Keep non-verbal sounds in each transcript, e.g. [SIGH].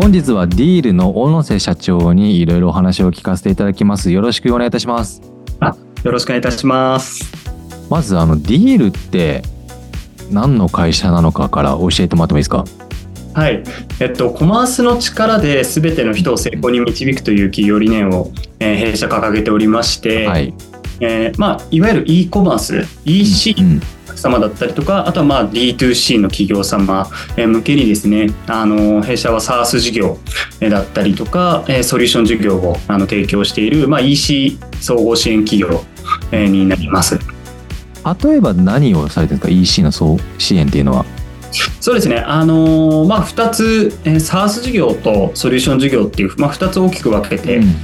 本日はディールの小野瀬社長にいろいろお話を聞かせていただきます。よろしくお願いいたします。よろしくお願いいたします。まずあのディールって何の会社なのかから教えてもらってもいいですか？はい。えっと、コマースの力で全ての人を成功に導くという企業理念を、えー弊社掲げておりまして、はい。えーまあ、いわゆる e コマース、EC うん様だったりとか、あとはまあ D2C の企業様えー向けにですね、あの弊社は SaaS 事業えーだったりとか、えーソリューション事業をあの提供している、まあ、EC 総合支援企業えーになります。例えば何をされてるんですか？EC の総支援っていうのは。そうですね、あのーまあ、2つ、えー、SaaS 事業とソリューション事業っていう、まあ、2つ大きく分けて、うん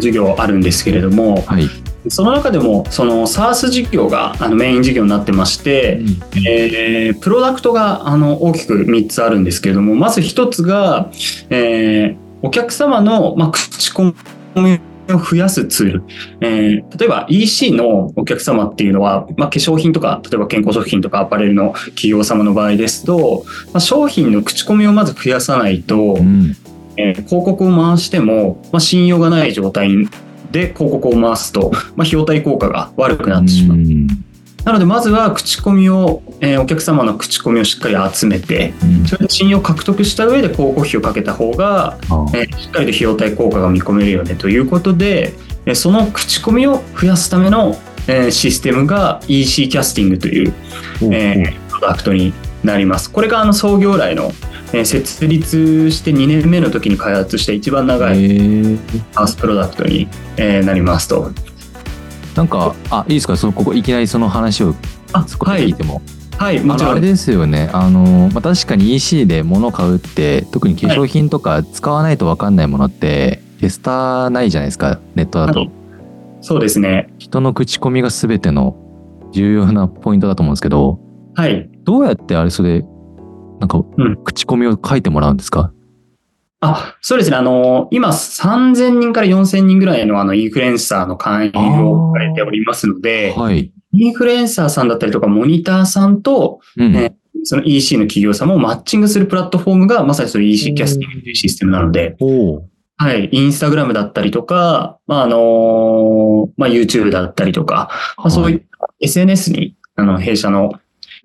事業あるんですけれども、はい。その中でもその SaaS 事業があのメイン事業になってまして、えープロダクトがあの大きく3つあるんですけれどもまず1つが、えーお客様の、まあ、口コミを増やすツール、えー例えば EC のお客様っていうのは、まあ、化粧品とか例えば健康食品とかアパレルの企業様の場合ですと、まあ、商品の口コミをまず増やさないと、うん。えー広告を回しても、まあ、信用がない状態で広告を回すと、まあ、費用対効果が悪くなってしまう。うんなのでまずは口コミを、えーお客様の口コミをしっかり集めてうんそれで信用を獲得した上で広告費をかけた方が、あえーしっかりと費用対効果が見込めるよねということで、えーその口コミを増やすための、えーシステムが EC キャスティングという、えープロダクトになります。これがあの創業来の、えー設立して2年目の時に開発した一番長いアースプロダクトに、えーなりますと。なんかあいいですか？そのここいきなりその話をあ少し聞いても。はい、あもちろんのあれですよねあの、まあ、確かに EC で物を買うって特に化粧品とか使わないと分かんないものってテスターないじゃないですかネットだと、はいそうですね。人の口コミが全ての重要なポイントだと思うんですけどはい。どうやってあれそれなんかうん。口コミを書いてもらうんですか、あ、そうですね。あの、今3000人から4000人ぐらいのあのインフルエンサーの会員をされておりますので、はい、インフルエンサーさんだったりとかモニターさんと、うん。ねその EC の企業様をマッチングするプラットフォームがまさにその EC キャスティングというシステムなので、はい。インスタグラムだったりとか、まあ、あの、まあ、YouTube だったりとか、まあ、そういった SNS に、あの、弊社の、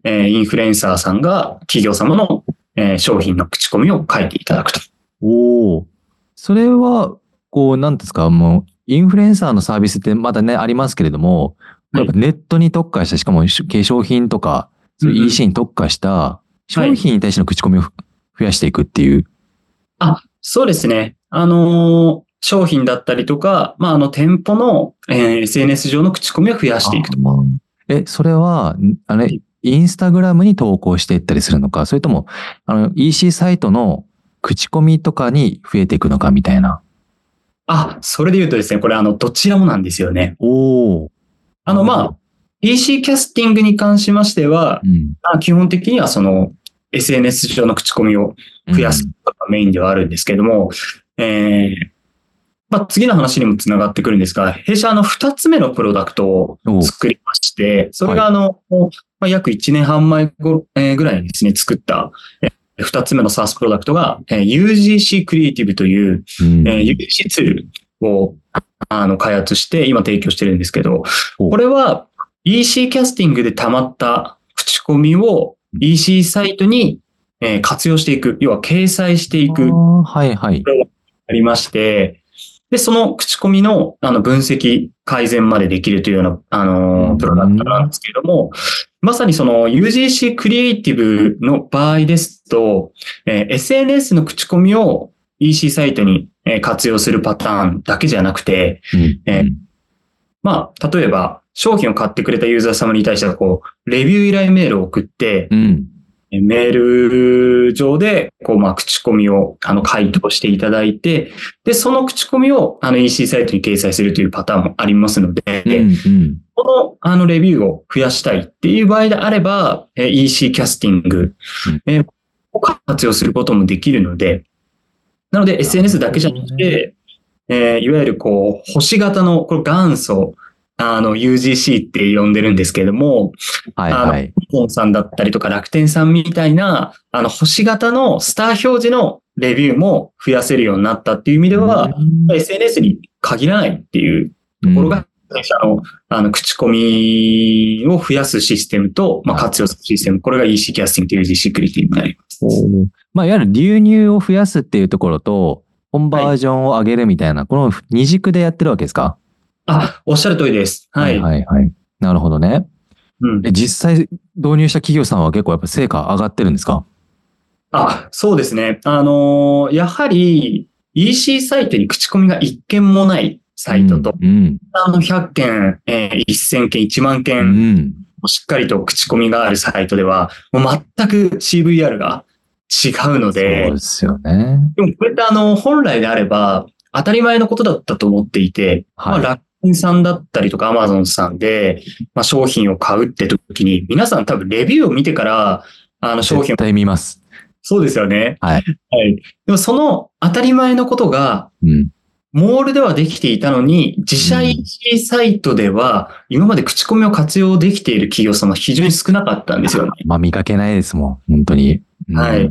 えーインフルエンサーさんが企業様の、えー商品の口コミを書いていただくと。おお。それは、こう、なんですか、もう、インフルエンサーのサービスってまだね、ありますけれども、はいやっぱネットに特化した、しかも化粧品とか、そういう EC に特化した商品に対しての口コミをふ増やしていくっていう。あ、そうですね。あのー商品だったりとか、まあ、あの、店舗の、えー SNS 上の口コミを増やしていくと。あえ、それは、んあれ、インスタグラムに投稿していったりするのか、それとも、あの、EC サイトの口コミとかに増えていくのかみたいな。あ、それで言うとですね、これ、あの、どちらもなんですよね。おお。あの、まあ、EC キャスティングに関しましてはう、ん。まあ基本的にはその SNS 上の口コミを増やすことがメインではあるんですけども、えーまあ、次の話にもつながってくるんですが、弊社あの2つ目のプロダクトをお作りまして、それがあの、まあ、約1年半前ごえーぐらいにですね、作った、えー2つ目の SaaS プロダクトが、えー UGC クリエイティブという、うん。えー UGC ツールをあの開発して今提供してるんですけど、お。これは EC キャスティングで溜まった口コミを EC サイトにえー活用していく、要は掲載していく。はいはい。ありまして、で、その口コミのあの分析、改善までできるというような、あのプロダクトなんですけれども、まさにその UGC クリエイティブの場合ですと、えー SNS の口コミを EC サイトにえー活用するパターンだけじゃなくて、うんえーまあ、例えば商品を買ってくれたユーザー様に対しては、こう、レビュー依頼メールを送って、うん。えメール上で、こう、まあ、口コミを、あの、回答していただいて、で、その口コミを、あの、EC サイトに掲載するというパターンもありますので、うんうん。この、あの、レビューを増やしたいっていう場合であれば、え EC キャスティングうん、えを活用することもできるので、なので、SNS だけじゃなくて、えーいわゆる、こう、星型の、これ元祖、あの、UGC って呼んでるんですけれども、はいはい。ポンさんだったりとか楽天さんみたいな、あの、星型のスター表示のレビューも増やせるようになったっていう意味では、うん SNS に限らないっていうところが、会社の、あの、口コミを増やすシステムと、まあ、活用するシステム。これが EC キャスティングという UGC クリティになります。まあ、いわゆる流入を増やすっていうところと、コンバージョンを上げるみたいな、この二軸でやってるわけですか？あ、おっしゃる通りです。はい。はいはい。なるほどね。うんえ、実際導入した企業さんは結構やっぱ成果上がってるんですか？あ、そうですね。あのーやはり EC サイトに口コミが一件もないサイトと、うん。あの100件、えー1000件、1万う件、ん。しっかりと口コミがあるサイトでは、もう全く CVR が違うのそうでで、すよね。でもこれってあの、本来であれば当たり前のことだったと思っていて、はいまあ楽天さんだったりとか Amazon さんで、まあ、商品を買うって時に、皆さん多分レビューを見てから、あの商品絶を、対見ます。そうですよね。はい。はい。でもその当たり前のことが、うん。モールではできていたのに、自社うん EC サイトでは、今まで口コミを活用できている企業様非常に少なかったんですよね。まあ見かけないですもん。本当に。うんはい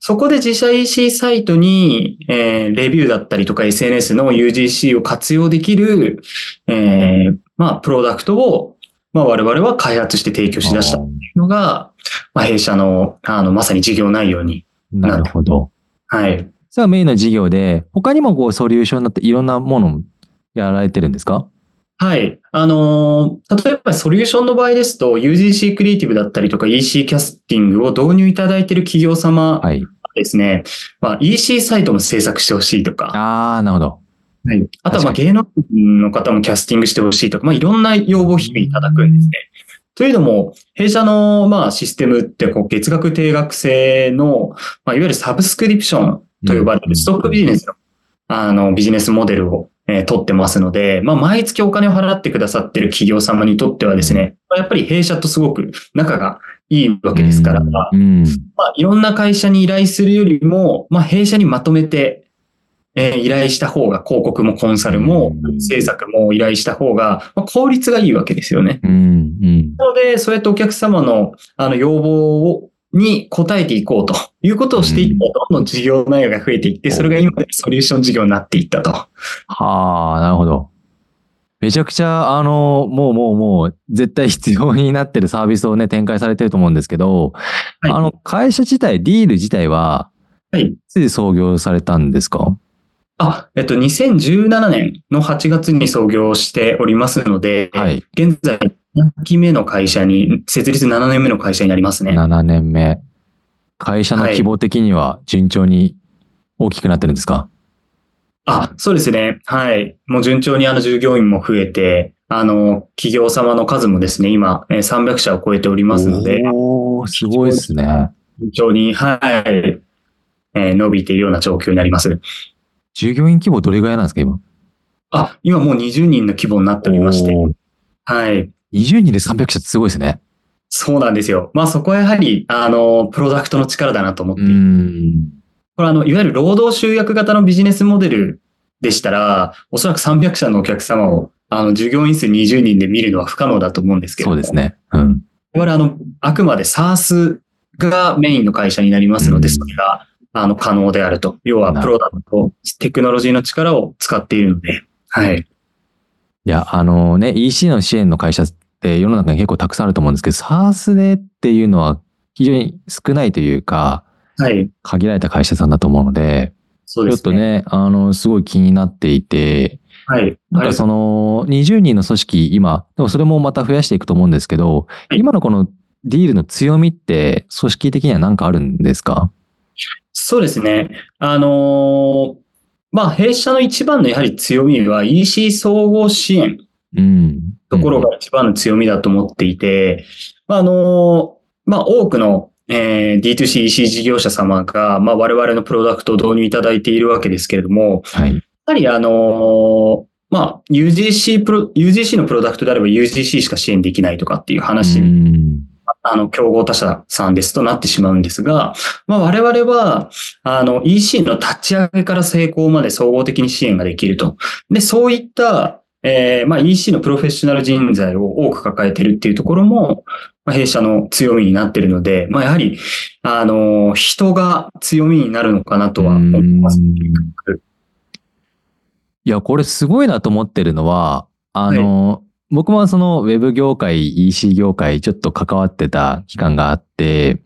そこで自社 EC サイトに、えーレビューだったりとか SNS の UGC を活用できる、えーまあ、プロダクトを、まあ、我々は開発して提供し出したのが、まあ、弊社の、あの、まさに事業内容に。なるほど。はい。それはメインの事業で、他にもこうソリューションになっていろんなものをやられてるんですか？はい。あのー例えばソリューションの場合ですと、UGC クリエイティブだったりとか EC キャスティングを導入いただいている企業様はい。ですね、まあ、EC サイトも制作してほしいとか、ああ、なるほど。はい。あとはまあ芸能人の方もキャスティングしてほしいとか、まあいろんな要望を日々いただくんですね。というのも、弊社のまあシステムってこう月額定額制の、まあ、いわゆるサブスクリプションと呼ばれるストックビジネスのあのビジネスモデルを、えー取ってますので、まあ毎月お金を払ってくださっている企業様にとってはですね、まあやっぱり弊社とすごく仲がいいわけですから、うんまうん。あ、いろんな会社に依頼するよりも、まあ、弊社にまとめて、えー依頼した方が、広告もコンサルもう、ん制作も依頼した方が、まあ、効率がいいわけですよね。うん。うん。なので、そうやってお客様の、あの、要望を、に応えていこうということをしていったら、どんどん事業内容が増えていって、それが今でソリューション事業になっていったと。はあ、なるほど。めちゃくちゃ、あの、もうもうもう、絶対必要になってるサービスをね、展開されてると思うんですけど、はいあの、会社自体、ディール自体は、はい。いつで創業されたんですか？あ、えっと、2017年の8月に創業しておりますので、はい。現在、4期目の会社に、設立7年目の会社になりますね。7年目。会社の規模的には順調に大きくなってるんですか、あ、そうですね。はい。もう順調にあの従業員も増えて、あの、企業様の数もですね、今、えー300社を超えておりますので、おー、すごいですね。順調に、はい、えー伸びているような状況になります。従業員規模どれぐらいなんですか、今？あ、今もう20人の規模になっておりまして、はい。20人で300社ってすごいですね。そうなんですよ。まあそこはやはり、あの、プロダクトの力だなと思ってういてん。これあの、いわゆる労働集約型のビジネスモデルでしたら、おそらく300社のお客様を、あの、従業員数20人で見るのは不可能だと思うんですけどもそうです。ね。うん。我々あの、あくまで SARS がメインの会社になりますので、うんそれが、あの、可能であると。要は、プロダクト、テクノロジーの力を使っているので、はい。いや、あのね、EC の支援の会社って世の中に結構たくさんあると思うんですけど、SARS でっていうのは非常に少ないというか、はい。限られた会社さんだと思うので、ちょっとそうですね。ね、あの、すごい気になっていて、はい。なんかその、20人の組織、今、でもそれもまた増やしていくと思うんですけど、はい今のこのディールの強みって、組織的には何かあるんですか？そうですね。あのーまあ、弊社の一番のやはり強みは EC 総合支援うん。ところが一番の強みだと思っていて、まあ、あの、まあ、多くの、えー D2C、EC 事業者様が、まあ、我々のプロダクトを導入いただいているわけですけれども、はい。やはりあの、まあ、UGC プロ、UGC のプロダクトであれば UGC しか支援できないとかっていう話う。あの、競合他社さんですとなってしまうんですが、まあ、我々は、あの、EC の立ち上げから成功まで総合的に支援ができると。で、そういった、えー、まあ EC のプロフェッショナル人材を多く抱えているっていうところも、まあ、弊社の強みになっているので、まあやはり、あの、人が強みになるのかなとは思います。いや、これすごいなと思ってるのは、あの、僕もそのウェブ業界、EC 業界、ちょっと関わってた期間があって、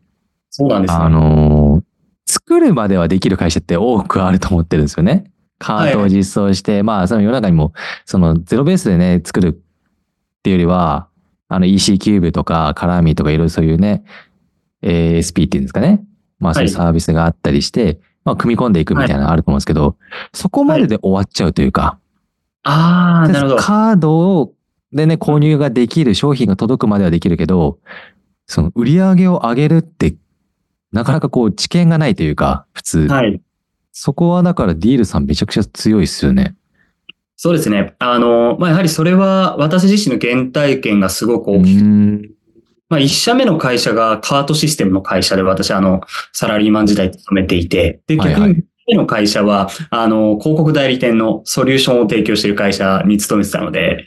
そうなんですね。あの、作るまではできる会社って多くあると思ってるんですよね。カートを実装して、まあ、その世の中にも、そのゼロベースでね、作るっていうよりは、あの EC キューブとかカラーミーとかいろいろそういうね、ASP っていうんですかね。まあそういうサービスがあったりして、まあ組み込んでいくみたいなのあると思うんですけど、そこまでで終わっちゃうというか、ああ、なるほど。カードをでね、購入ができる、商品が届くまではできるけど、その売り上げを上げるって、なかなかこう知見がないというか、普通。はい。そこはだからディールさんめちゃくちゃ強いですよね。そうですね。あの、まあ、やはりそれは私自身の原体験がすごくう大きくん。まあ、一社目の会社がカートシステムの会社で私、あの、サラリーマン時代勤めていて、で、逆に、二社目の会社は、あの、広告代理店のソリューションを提供している会社に勤めてたので、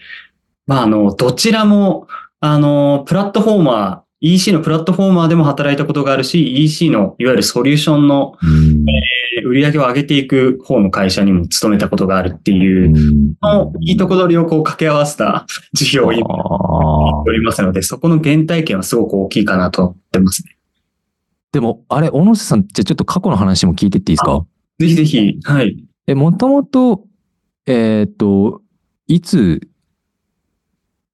まあ、あの、どちらも、あの、プラットフォーマー、EC のプラットフォーマーでも働いたことがあるし、EC のいわゆるソリューションのうん売り上げを上げていく方の会社にも勤めたことがあるっていう、のいいとこ取りをこう掛け合わせた事業を今おりますので、そこの原体験はすごく大きいかなと思ってますね。でも、あれ、小野瀬さん、じゃあちょっと過去の話も聞いてっていいですか？ぜひぜひ、はい。え、もともと、えーっと、いつ、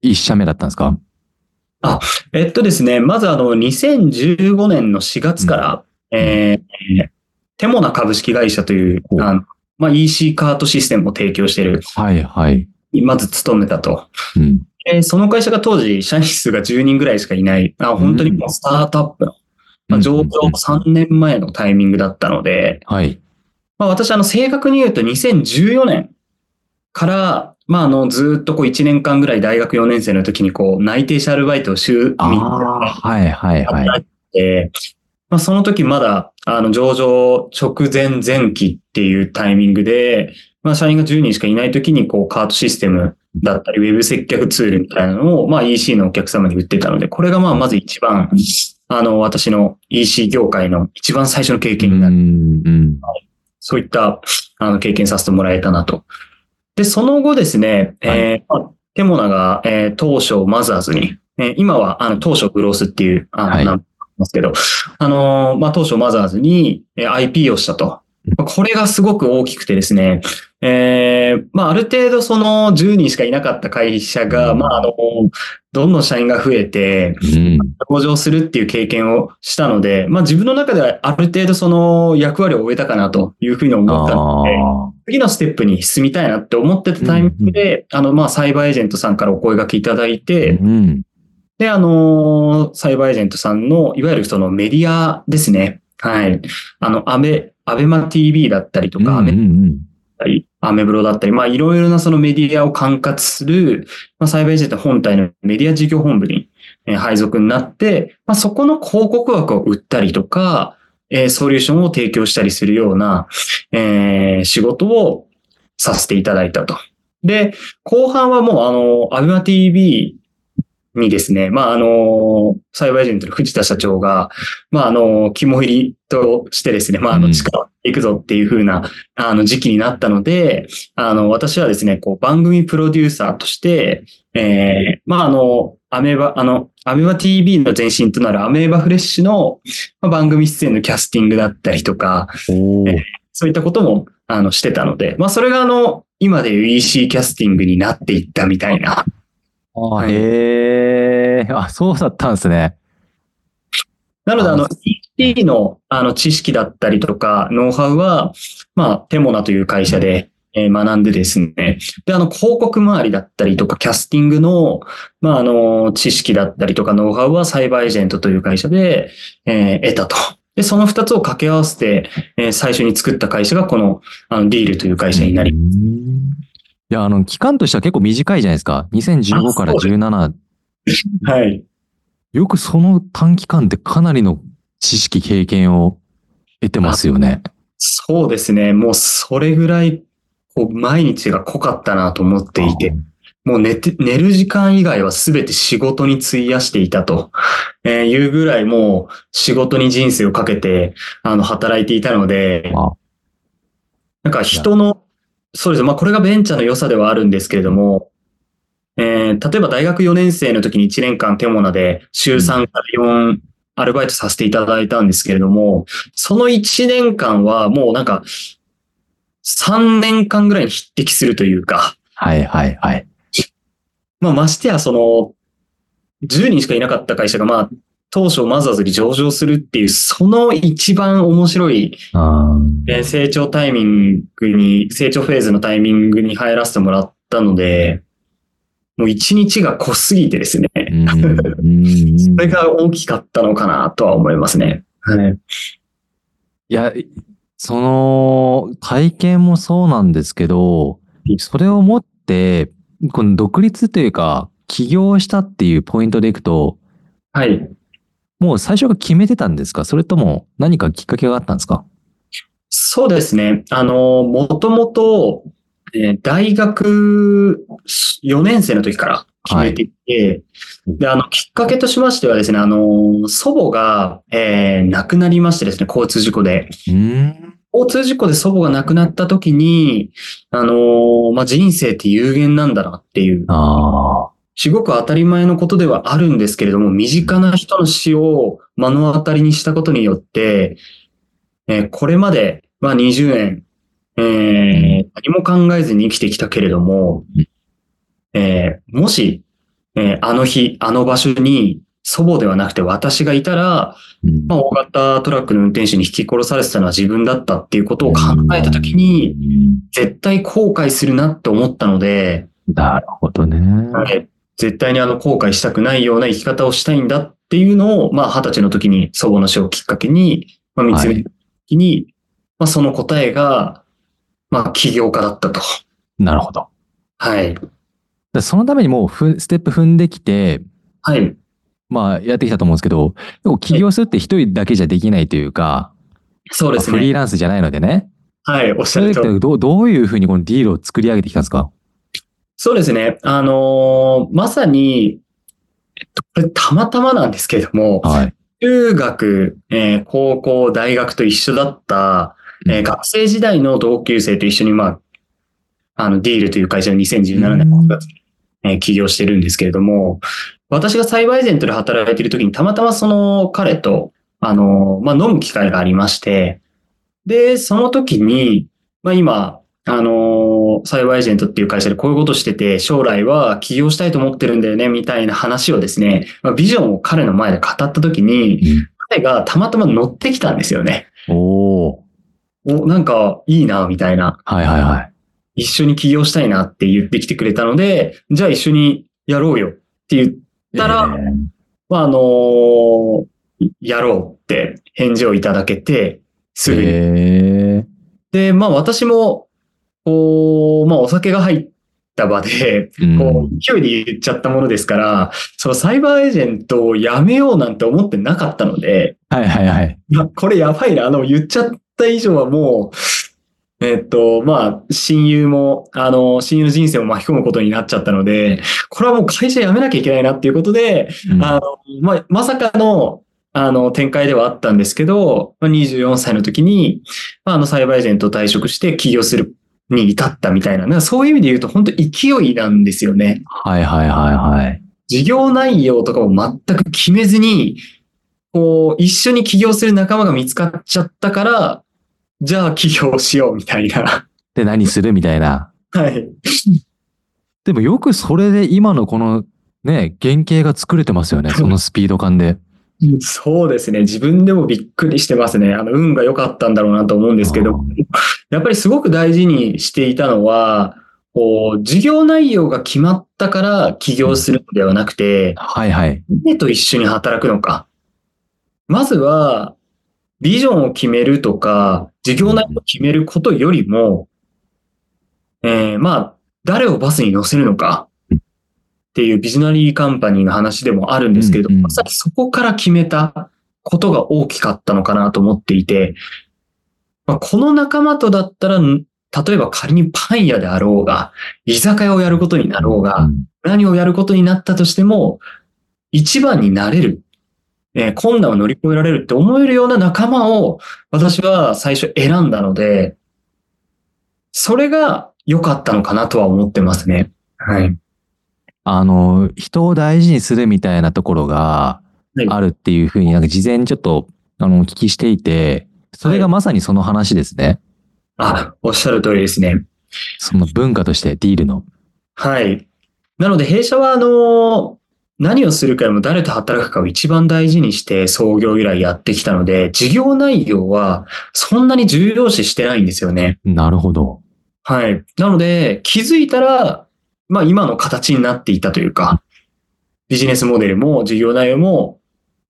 一社目だったんですか？えっとですね、まずあの、2015年の4月から、えー、テモナ株式会社というあのまあ、EC カートシステムを提供している、はい、はい。まず勤めたと。うん。えーその会社が当時、社員数が10人ぐらいしかいない、あ本当にもうスタートアップの、まあ、上場3年前のタイミングだったので、はい。まあ、私、あの、正確に言うと2014年から、まあ、あの、ずっとこう1年間ぐらい大学4年生の時にこう、内定者アルバイトを週あ3あ、はい、はい、はい。まあ、その時まだ、あの、上場直前前期っていうタイミングで、まあ、社員が10人しかいない時に、こう、カートシステムだったり、ウェブ接客ツールみたいなのを、まあ、EC のお客様に売ってたので、これがまあ、まず一番、あの、私の EC 業界の一番最初の経験になる。うん、うん。そういった、あの、経験させてもらえたなと。で、その後ですね、えーまあテモナが、えー当初マザーズに、えー今は、あの、当初グロースっていう、あの、はいますけど、あのーまあ、当初マザーズに、えー IP をしたと。まあこれがすごく大きくてですね、えーまあ、ある程度その10人しかいなかった会社が、まあ、あの、どんどん社員が増えて、うん。登場するっていう経験をしたので、まあ自分の中ではある程度その役割を終えたかなというふうに思ったので、あ次のステップに進みたいなって思ってたタイミングで、あの、まあサイバーエージェントさんからお声掛けいただいあ。て、うん。で、あの、サイバーエージェントさんの、いわゆるそのメディアですね。はい。あの、アメ、アベマ TV だったりとか、アメうんうんだったり、アメブロだったり、まあいろいろなそのメディアを管轄する、まあサイバーエージェント本体のメディア事業本部にえー配属になって、まあそこの広告枠を売ったりとか、えーソリューションを提供したりするような、えー仕事をさせていただいたと。で、後半はもうあの、アベマ TV にですね、まああの、サイバーエージェントの藤田社長が、まああの、肝入りとしてですね、まああの、うん力をいくぞっていう風な、あの、時期になったので、あの、私はですね、こう、番組プロデューサーとして、えー、まあ、あの、アメーバ、あの、アメーバ TV の前身となるアメーバフレッシュの、まあ、番組出演のキャスティングだったりとか、おーそういったことも、あの、してたので、まあ、それがあの、今でいう EC キャスティングになっていったみたいな。あはいへえ。あ、そうだったんですね。なので、あのあ、EC の、あの、知識だったりとか、ノウハウは、まあ、テモナという会社で、えー学んでですね。で、あの、広告周りだったりとか、キャスティングの、まあ、あの、知識だったりとか、ノウハウはサイバーエージェントという会社で、えー得たと。で、その二つを掛け合わせて、えー最初に作った会社が、この、あの、ディールという会社になり、うんいや、あの、期間としては結構短いじゃないですか。2015からあそう17。はい。よくその短期間でかなりの知識、経験を得てますよね。そうですね。もう、それぐらい、こう、毎日が濃かったなと思っていて。もう寝て、寝る時間以外は全て仕事に費やしていたと、えーいうぐらいもう仕事に人生をかけて、あの、働いていたので、あなんか人の、そうです。まあこれがベンチャーの良さではあるんですけれども、えー例えば大学4年生の時に1年間テモナで週3から4アルバイトさせていただいたんですけれども、その1年間はもうなんか3年間ぐらいに匹敵するというか、はいはいはい。まあましてやその10人しかいなかった会社がまあ当初マザーズに上場するっていう、その一番面白い成長タイミングに、成長フェーズのタイミングに入らせてもらったので、もう一日が濃すぎてですね、それが大きかったのかなとは思いますね。はい。いや、その体験もそうなんですけど、それをもって、この独立というか、起業したっていうポイントでいくと、はい。もう最初が決めてたんですか？それとも何かきっかけがあったんですか？そうですね。あの、もともと、えー大学4年生の時から決めていて、で、あの、きっかけとしましてはですね、あの、祖母が、えー亡くなりましてですね、交通事故で。うん。交通事故で祖母が亡くなった時に、あのーまあ、人生って有限なんだなっていう、ああ。すごく当たり前のことではあるんですけれども、身近な人の死を目の当たりにしたことによって、えーこれまで、まあ、20年、えー何も考えずに生きてきたけれどもうん、えーもし、えーあの日、あの場所に祖母ではなくて私がいたら、うん。まあ、大型トラックの運転手に引き殺されてたのは自分だったっていうことを考えたときに、、絶対後悔するなって思ったので、なるほどね。はい絶対にあの後悔したくないような生き方をしたいんだっていうのを、まあ、二十歳の時に祖母の死をきっかけに、まあ、見つめた時に、まあ、その答えが、まあ、起業家だったと。なるほど。はい。でそのためにもうふステップ踏んできて、はい。まあやってきたと思うんですけど、でも起業するって一人だけじゃできないというか、そうですまあフリーね。ランスじゃないのでね。はい。おっしそゃる通り。どういうふうにこのディールを作り上げてきたんですか？そうですね。あのーまさに、えっと、これたまたまなんですけれども、はい。中学、えー高校、大学と一緒だった、えー学生時代の同級生と一緒に、まあ、あの、ディールという会社を2017年6月に、えー起業してるんですけれども、私がサイバーエージェントで働いている時にたまたまその彼と、あの、まあ、飲む機会がありまして、で、その時に、まあ、今、あの、サイバーエージェントっていう会社でこういうことしてて、将来は起業したいと思ってるんだよね、みたいな話をですね、まあ、ビジョンを彼の前で語った時に、彼がたまたま乗ってきたんですよね。おおお、なんかいいな、みたいな。はいはいはい。一緒に起業したいなって言ってきてくれたので、じゃあ一緒にやろうよって言ったら、えーまあ、あのーやろうって返事をいただけて、すぐに。えで、まあ私も、こう、まあお酒が入った場で、ーこう、勢いで言っちゃったものですから、そのサイバーエージェントをやめようなんて思ってなかったので、はいはいはい。いや、これやばいな。あの、言っちゃった以上はもう、えっと、まあ、親友も、あの、親友の人生を巻き込むことになっちゃったので、これはもう会社辞めなきゃいけないなっていうことで、うんあの、まあ、まさかの、あの、展開ではあったんですけど、まあ、24歳の時に、まあ、あの、サイバーエージェントを退職して起業するに至ったみたいな、そういう意味で言うと、本当勢いなんですよね。はいはいはいはい。事業内容とかも全く決めずに、こう、一緒に起業する仲間が見つかっちゃったから、じゃあ起業しようみたいな。で、何するみたいな。はい。でもよくそれで今のこのね、原型が作れてますよね。そのスピード感で。そうですね。自分でもびっくりしてますね。あの、運が良かったんだろうなと思うんですけどやっぱりすごく大事にしていたのは、こう、事業内容が決まったから起業するのではなくて、はいはい。誰と一緒に働くのか。まずは、ビジョンを決めるとか、事業内容を決めることよりも、えー、まあ、誰をバスに乗せるのかっていうビジョナリーカンパニーの話でもあるんですけれど、うんうんまさにそこから決めたことが大きかったのかなと思っていて、まあ、この仲間とだったら、ん例えば仮にパン屋であろうが、居酒屋をやることになろうが、うん何をやることになったとしても、一番になれる、えー困難を乗り越えられるって思えるような仲間を私は最初選んだので、それが良かったのかなとは思ってますね。はい。あの、人を大事にするみたいなところがはいあるっていうふうになんか事前にちょっとあのお聞きしていて、それがまさにその話ですね。あ、おっしゃる通りですね。その文化としてディールの。はい。なので弊社はあの、何をするかよりも誰と働くかを一番大事にして創業以来やってきたので、事業内容はそんなに重要視してないんですよね。なるほど。はい。なので、気づいたら、まあ今の形になっていたというか、ビジネスモデルも事業内容も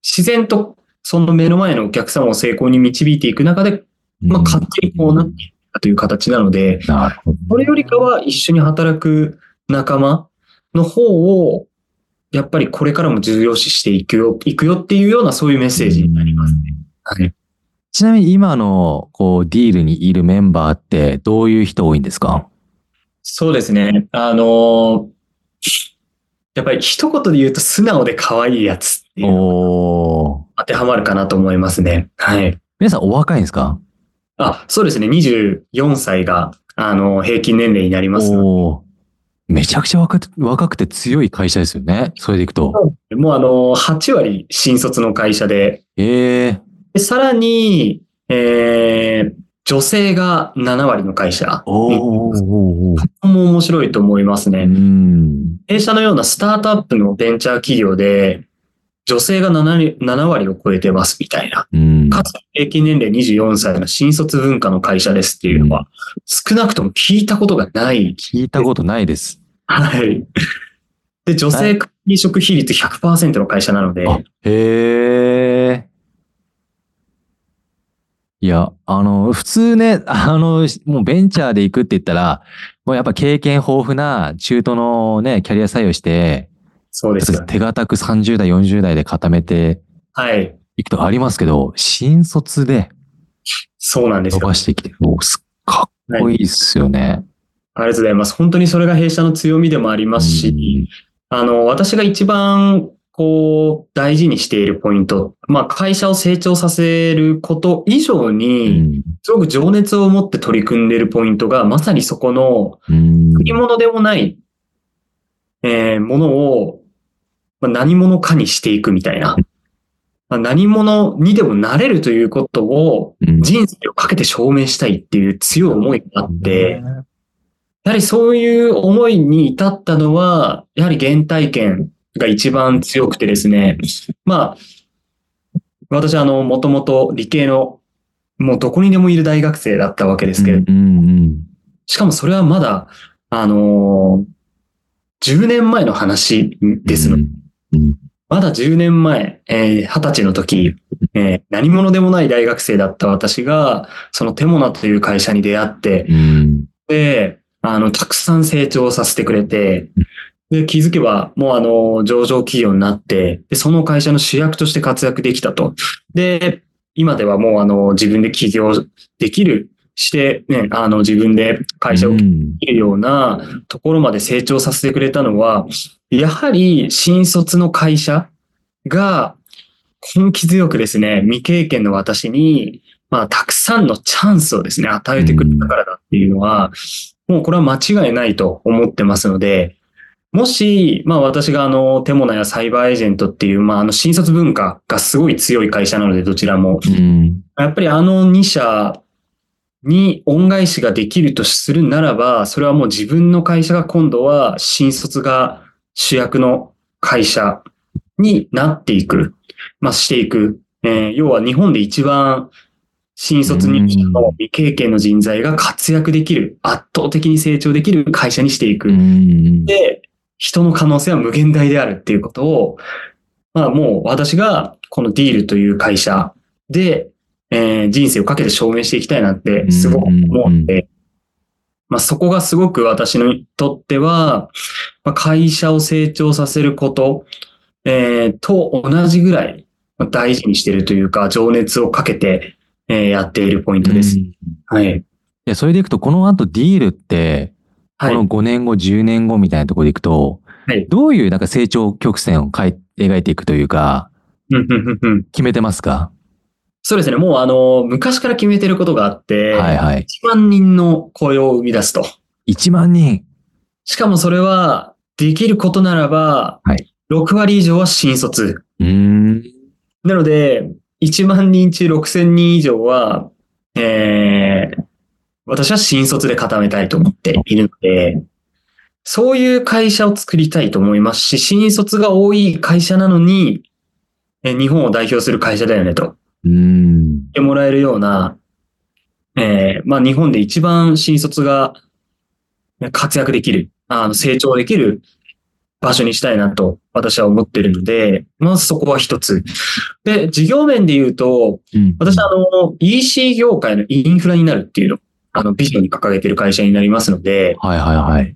自然とその目の前のお客様を成功に導いていく中で、まあ勝手にこうなっていったという形なので。それよりかは一緒に働く仲間の方を、やっぱりこれからも重要視していくよ、いくよっていうようなそういうメッセージになりますね。はい。ちなみに今のこうディールにいるメンバーってどういう人多いんですか？そうですね。あのーやっぱり一言で言うと素直で可愛いやつっていう。当てはまるかなと思いますね。はい。皆さんお若いんですか？あ、そうですね。24歳が、あの、平均年齢になります。めちゃくちゃ若く若くて強い会社ですよね。それでいくと。で。もうあの、8割新卒の会社で、ええでさらに、えー、女性が7割の会社。おも面白いと思いますうね。ん。弊社のようなスタートアップのベンチャー企業で、女性が 7, 7割を超えてますみたいな。うん。かつ平均年齢24歳の新卒文化の会社ですっていうのは、少なくとも聞いたことがない。聞いたことないです。はい。で、女性管理職比率100%の会社なので、あ、へえ。いや、あの、普通ね、あの、もうベンチャーで行くって言ったら、もうやっぱ経験豊富な中途のね、キャリア採用して、そうですよね。手堅く30代、40代で固めてはい。いくとありますけど、新卒でそうなんですよ。伸ばしてきて、もうすかっこいいっすよね。ありがとうございます。本当にそれが弊社の強みでもありますし、あの、私が一番、こう、大事にしているポイント、まあ、会社を成長させること以上うに、ん。すごく情熱を持って取り組んでいるポイントが、まさにそこの、うん。売り物でもない、えーものを、まあ、何者かにしていくみたいな。まあ、何者にでもなれるということを、うん人生をかけて証明したいっていう強い思いがあって、やはりそういう思いに至ったのは、やはり原体験が一番強くてですね。まあ、私あの、もともと理系の、もうどこにでもいる大学生だったわけですけれど、うんうんしかもそれはまだ、あのー10年前の話うん。ですの。うん。まだ10年前、えー20歳の時、えー何者でもない大学生だった私が、そのテモナという会社に出会って、うん。で、あの、たくさん成長させてくれて、で、気づけば、もうあの、上場企業になって、で、その会社の主役として活躍できたと。で、今ではもうあの、自分で起業できる、して、ね、あの、自分で会社をうんできるようなところまで成長させてくれたのは、やはり新卒の会社が根気強くですね、未経験の私に、まあ、たくさんのチャンスをですね、与えてくれたからだっていうのは、もうこれは間違いないと思ってますので、もし、まあ私があの、テモナやサイバーエージェントっていう、まああの、新卒文化がすごい強い会社なので、どちらも。うん。やっぱりあの2社に恩返しができるとするならば、それはもう自分の会社が今度は新卒が主役の会社になっていく、まあしていく。えー要は日本で一番新卒入社の未経験の人材が活躍できる、圧倒的に成長できる会社にしていく。うん。で、人の可能性は無限大であるっていうことを、まあもう私がこのディールという会社で、えー人生をかけて証明していきたいなってすごく思うんで、まあそこがすごく私にとっては、まあ、会社を成長させること、えーと同じぐらい大事にしているというか、情熱をかけて、えーやっているポイントです。はい。や、それでいくと、この後ディールって、こはい。の5年後、10年後みたいなところでいくと、はいどういうなんか成長曲線を描いていくというか、決めてますか？そうですね。もうあの、昔から決めてることがあって、はいはい。1万人の雇用を生み出すと。1万人？しかもそれは、できることならば、はい6割以上は新卒。うーん。なので、1万人中6000人以上は、えー、私は新卒で固めたいと思っているので、そういう会社を作りたいと思いますし、新卒が多い会社なのに、え日本を代表する会社だよねとうーん。言ってもらえるような、えー、まあ日本で一番新卒が活躍できる、あの成長できる場所にしたいなと私は思っているので、まずそこは一つ。で、事業面で言うと、うん私はあの、EC 業界のインフラになるっていうのを、あの、ビジョンに掲げている会社になりますので、はいはいはい。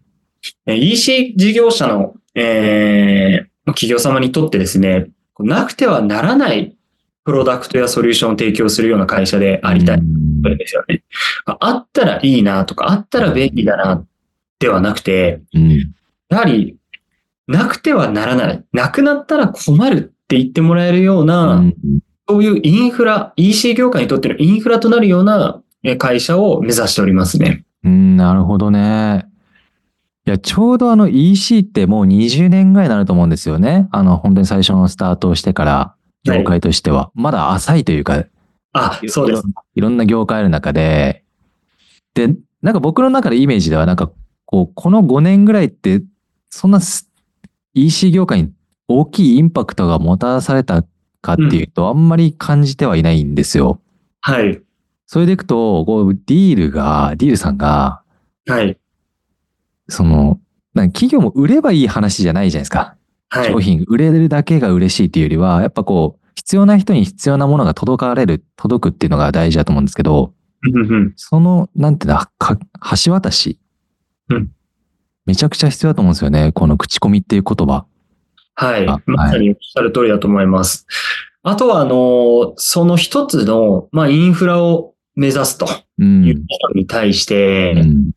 えー EC 事業者の、えー企業様にとってですね、なくてはならないプロダクトやソリューションを提供するような会社でありたい。うんんですよね。あったらいいなとか、あったら便利だなではなくて、うん。やはり、なくてはならない。なくなったら困るって言ってもらえるような、うんそういうインフラ、EC 業界にとってのインフラとなるようなえ会社を目指しておりますね。うん、なるほどね。いや、ちょうどあの EC ってもう20年ぐらいになると思うんですよね。あの、本当に最初のスタートをしてから、業界としては。まだ浅いというか、あ、そうです。いろんな業界ある中で、で、なんか僕の中でイメージでは、なんか、こう、この5年ぐらいって、そんなす EC 業界に大きいインパクトがもたらされたかっていうと、あんまり感じてはいないんですよ。はい。それでいくと、こう、ディールが、ディールさんが、はい。その、なんか企業も売ればいい話じゃないじゃないですか。はい。商品売れるだけが嬉しいっていうよりは、やっぱこう、必要な人に必要なものが届かれる、届くっていうのが大事だと思うんですけど、その、なんていうんだ、か橋渡し。うんめちゃくちゃ必要だと思うんですよね。この口コミっていう言葉。はいあ。まさにおっしゃる通りだと思います。あとは、あの、その一つの、まあ、インフラを目指すとうん。いう人に対して、うん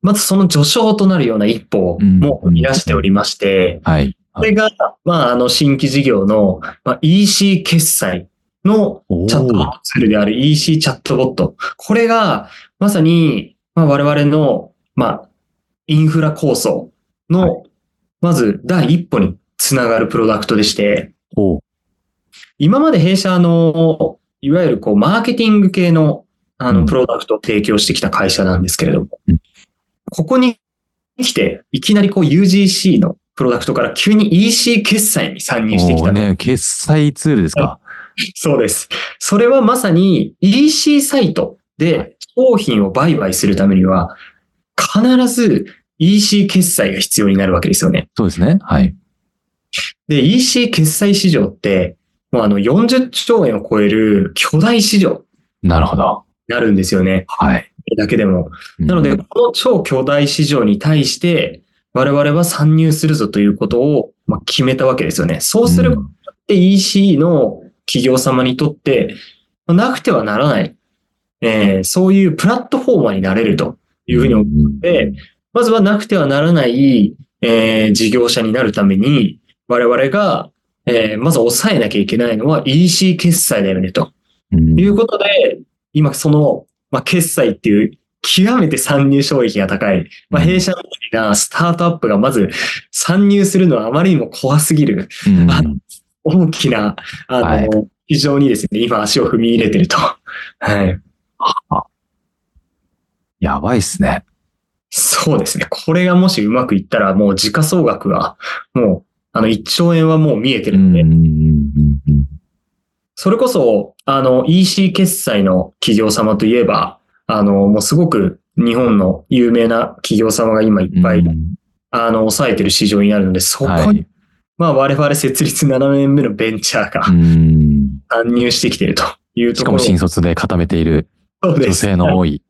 まずその序章となるような一歩も生み出しておりまして、はい。これが、まあ、あの、新規事業の、まあ、EC 決済のおチャットボットツールである EC チャットボット。これが、まさに、まあ、我々の、まあ、インフラ構想の、まず第一歩につながるプロダクトでして、お今まで弊社の、いわゆるこう、マーケティング系の、あの、うんプロダクトを提供してきた会社なんですけれどもうん、ここに来て、いきなりこう UGC のプロダクトから急に EC 決済に参入してきた。おね、決済ツールですか。[LAUGHS] そうです。それはまさに EC サイトで商品を売買するためには、必ず EC 決済が必要になるわけですよね。そうですね。はい。で、EC 決済市場って、もうあの40兆円を超える巨大市場なるほど。になるんですよね。はい。だけでも。なので、うんこの超巨大市場に対して、我々は参入するぞということをまあ決めたわけですよね。そうすることって EC の企業様にとって、まあなくてはならない、えーそういうプラットフォーマーになれるというふうに思って、まずはなくてはならない、えー事業者になるために、我々が、えーまず抑えなきゃいけないのは EC 決済だよね、とうんいうことで、今その、まあ、決済っていう極めて参入障壁が高い、まあ、うん弊社のようなスタートアップがまず参入するのはあまりにも怖すぎるうんあ大きな、あの、はい非常にですね、今足を踏み入れてると。はい。やばいっすね。そうですね。これがもしうまくいったら、もう時価総額は、もう、あの、1兆円はもう見えてるので、うんうんうんうんそれこそ、あの、EC 決済の企業様といえば、あの、もうすごく日本の有名な企業様が今いっぱい、うんあの、抑えてる市場になるので、そこに、はいまあ我々設立7年目のベンチャーがうん参入してきているというしかもところ。新卒で固めている女性の多い。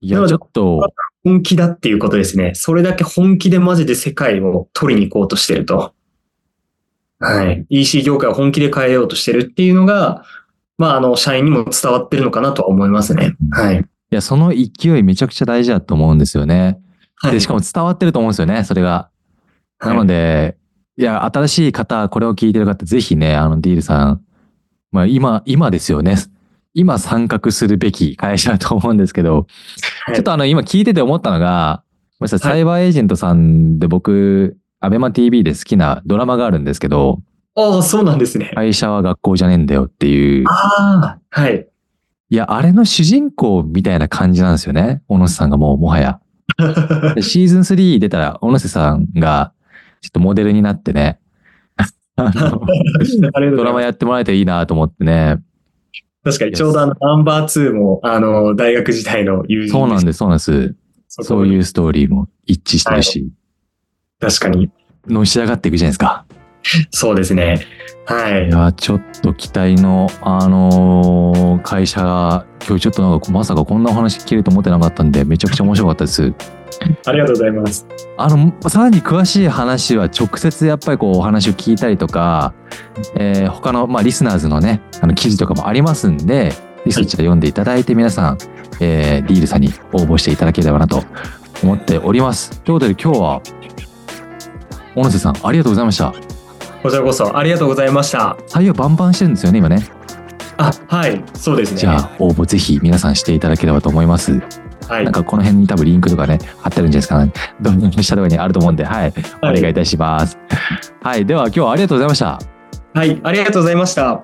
いや、なのでちょっと、本気だっていうことですね。それだけ本気でマジで世界を取りに行こうとしてると。はい。EC 業界を本気で変えようとしてるっていうのが、まあ、あの、社員にも伝わってるのかなとは思いますね。はい。や、その勢いめちゃくちゃ大事だと思うんですよね。はい。で、しかも伝わってると思うんですよね、それが。なので、いや、新しい方、これを聞いてる方、ぜひね、あの、ディールさん、まあ、今、今ですよね。今参画するべき会社だと思うんですけど、はいちょっとあの、今聞いてて思ったのが、ごめんなさい、はいサイバーエージェントさんで僕、アベマ TV で好きなドラマがあるんですけど、ああ、そうなんですね。会社は学校じゃねえんだよっていう、ああ、はい。いや、あれの主人公みたいな感じなんですよね。小野瀬さんがもう、もはや。[LAUGHS] でシーズン3出たら、小野瀬さんが、ちょっとモデルになってね、あの [LAUGHS] ドラマやってもらえていいなと思ってね。確かに、ちょうどあの、ナンバー2も、あの、大学時代の友人でそうなんです、そうなんです。す。そういううストーリーも一致してるし、確かに。のし上がっていくじゃないですか。そうですね。はいい。や、ちょっと期待の、あのー会社が、今日ちょっとなんか、まさかこんなお話聞けると思ってなかったんで、めちゃくちゃ面白かったです。ありがとうございます。あの、さらに詳しい話は直接やっぱりこうお話を聞いたりとか、えー他の、まあ、リスナーズのね、あの記事とかもありますんで、ぜひそちら読んでいただいて皆さん、えー、ディールさんに応募していただければなと思っております。ということで今日は、小野瀬さん、ありがとうございました。こちらこそ、ありがとうございました。採用バンバンしてるんですよね、今ね。あ、はい。そうですね。じゃあ、応募ぜひ皆さんしていただければと思います。はいなん。かこの辺に多分リンクとかね、貼ってあるんじゃないですかね。[LAUGHS] どんどん下とかにあると思うんで、はい。お願いいたします。はい。では今日はありがとうございました。はい。ありがとうございました。